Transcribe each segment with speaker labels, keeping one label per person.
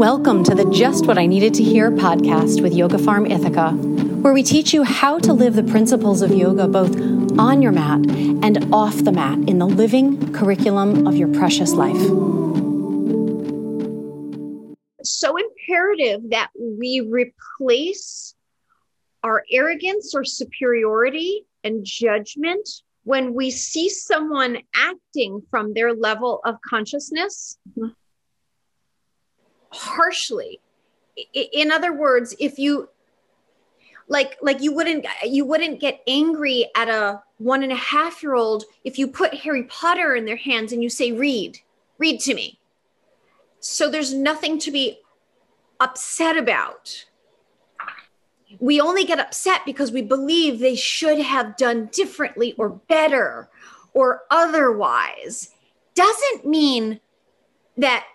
Speaker 1: Welcome to the Just What I Needed to Hear podcast with Yoga Farm Ithaca, where we teach you how to live the principles of yoga both on your mat and off the mat in the living curriculum of your precious life.
Speaker 2: It's So imperative that we replace our arrogance or superiority and judgment when we see someone acting from their level of consciousness. Mm-hmm harshly. In other words if you like like you wouldn't you wouldn't get angry at a one and a half year old if you put harry potter in their hands and you say read read to me. So there's nothing to be upset about. We only get upset because we believe they should have done differently or better or otherwise. Doesn't mean that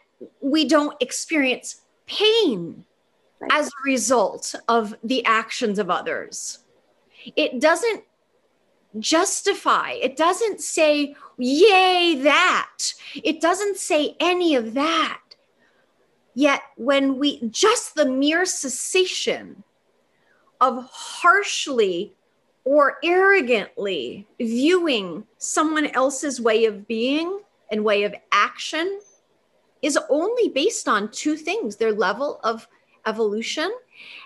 Speaker 2: we don't experience pain right. as a result of the actions of others. It doesn't justify, it doesn't say, yay, that. It doesn't say any of that. Yet, when we just the mere cessation of harshly or arrogantly viewing someone else's way of being and way of action is only based on two things their level of evolution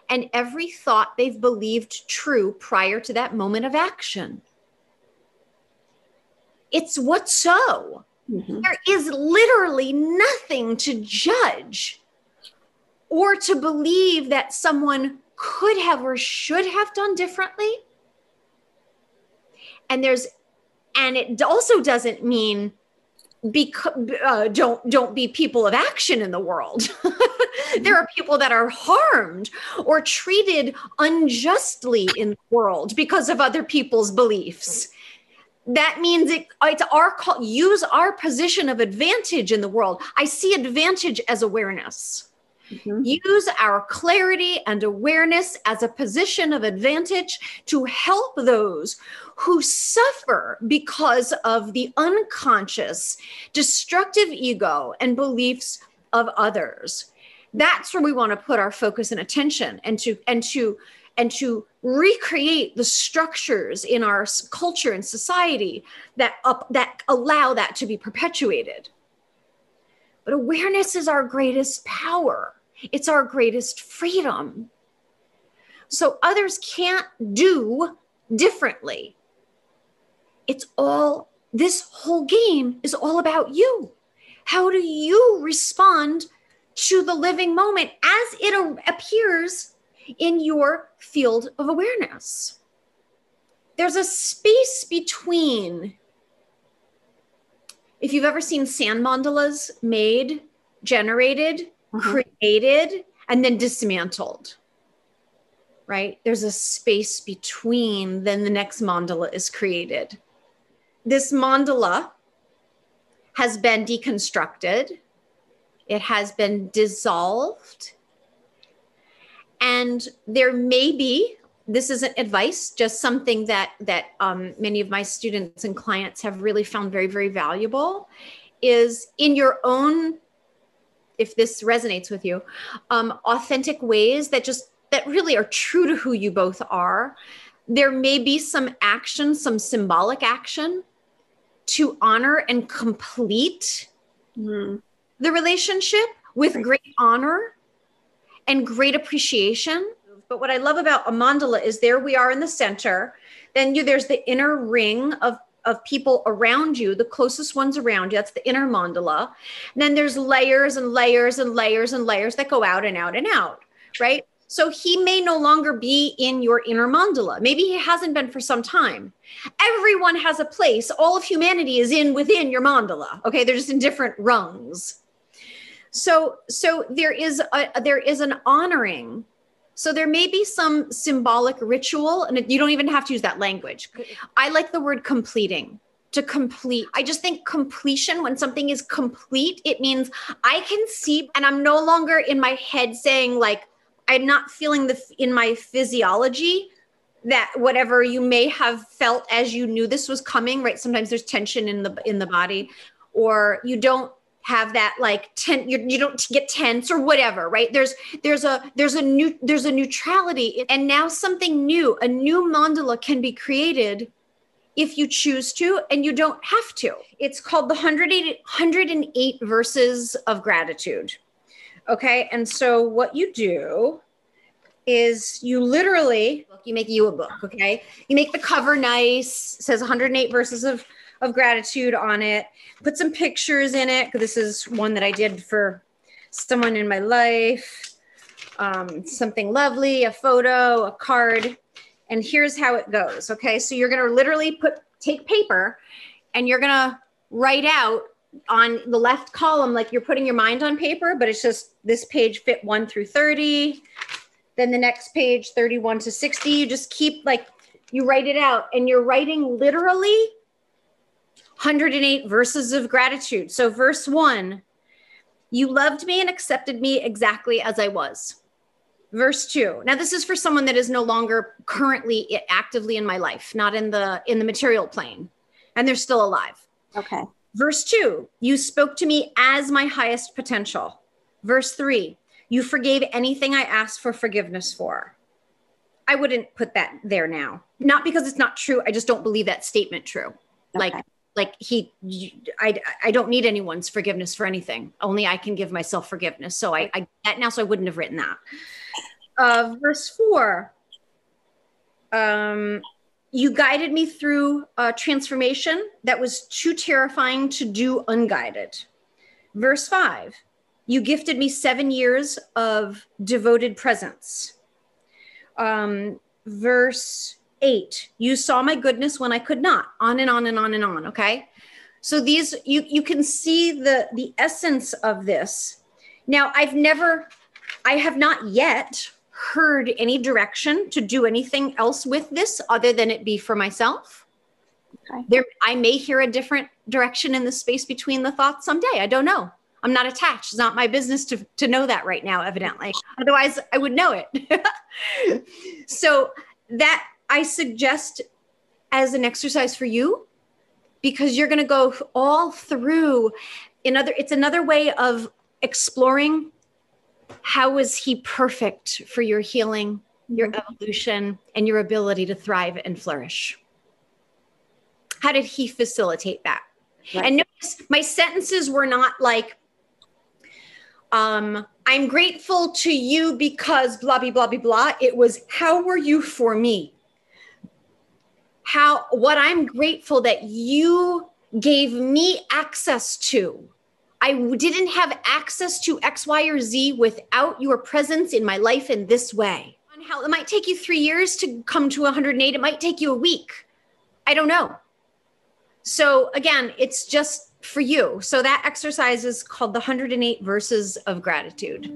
Speaker 2: and every thought they've believed true prior to that moment of action. It's what so. Mm-hmm. There is literally nothing to judge or to believe that someone could have or should have done differently. And there's, and it also doesn't mean because uh, don't don't be people of action in the world. There are people that are harmed or treated unjustly in the world because of other people's beliefs. That means it, it's our call use our position of advantage in the world. I see advantage as awareness. Mm-hmm. Use our clarity and awareness as a position of advantage to help those who suffer because of the unconscious, destructive ego and beliefs of others. That's where we want to put our focus and attention and to and to and to recreate the structures in our culture and society that up, that allow that to be perpetuated. But awareness is our greatest power. It's our greatest freedom. So others can't do differently. It's all, this whole game is all about you. How do you respond to the living moment as it appears in your field of awareness? There's a space between, if you've ever seen sand mandalas made, generated, mm-hmm. created and then dismantled right there's a space between then the next mandala is created this mandala has been deconstructed. It has been dissolved. And there may be this isn't advice just something that that um, many of my students and clients have really found very very valuable is in your own if this resonates with you um, authentic ways that just that really are true to who you both are there may be some action some symbolic action to honor and complete mm-hmm. the relationship with great honor and great appreciation but what i love about a mandala is there we are in the center then you, there's the inner ring of of people around you, the closest ones around you. That's the inner mandala. And then there's layers and layers and layers and layers that go out and out and out, right? So he may no longer be in your inner mandala. Maybe he hasn't been for some time. Everyone has a place. All of humanity is in within your mandala. Okay, they're just in different rungs. So so there is a there is an honoring so there may be some symbolic ritual, and you don't even have to use that language. I like the word completing to complete. I just think completion, when something is complete, it means I can see, and I'm no longer in my head saying, like, I'm not feeling the in my physiology that whatever you may have felt as you knew this was coming, right? Sometimes there's tension in the in the body, or you don't have that like ten you, you don't get tense or whatever right? There's there's a there's a new there's a neutrality. And now something new a new mandala can be created if you choose to and you don't have to. It's called the 108, 108 verses of gratitude okay and so what you do is you literally you make you a book okay you make the cover nice says 108 verses of of gratitude on it. Put some pictures in it. This is one that I did for someone in my life. Um, something lovely, a photo, a card. And here's how it goes. Okay. So you're going to literally put, take paper and you're going to write out on the left column, like you're putting your mind on paper, but it's just this page fit one through 30. Then the next page, 31 to 60. You just keep like, you write it out and you're writing literally 108 verses of gratitude. So, verse one, you loved me and accepted me exactly as I was. Verse two. Now, this is for someone that is no longer currently actively in my life, not in the in the material plane, and they're still alive.
Speaker 1: Okay.
Speaker 2: Verse two, you spoke to me as my highest potential. Verse three, you forgave anything I asked for forgiveness for. I wouldn't put that there now. Not because it's not true. I just don't believe that statement true. Okay. Like like he I, I don't need anyone's forgiveness for anything only i can give myself forgiveness so i, I that now so i wouldn't have written that uh, verse four um, you guided me through a transformation that was too terrifying to do unguided. Verse five you gifted me seven years of devoted presence. Um, verse eight you saw my goodness when i could not. On and on and on and on okay? So these you you can see the the essence of this. Now i've never i have not yet heard any direction to do anything else with this other than it be for myself. Okay. there i may hear a different direction in the space between the thoughts someday. I don't know. I'm not attached. It's not my business to, to know that right now evidently. Otherwise i would know it. So that I suggest as an exercise for you because you're going to go all through another it's another way of exploring how is he perfect for your healing your mm-hmm. evolution and your ability to thrive and flourish how did he facilitate that right. and notice my sentences were not like um i'm grateful to you because blah blah blah blah blah it was how were you for me how what I'm grateful that you gave me access to. I didn't have access to X, Y, or Z without your presence in my life in this way. How it might take you three years to come to 108, it might take you a week. I don't know. So again, it's just for you. So that exercise is called the 108 verses of gratitude.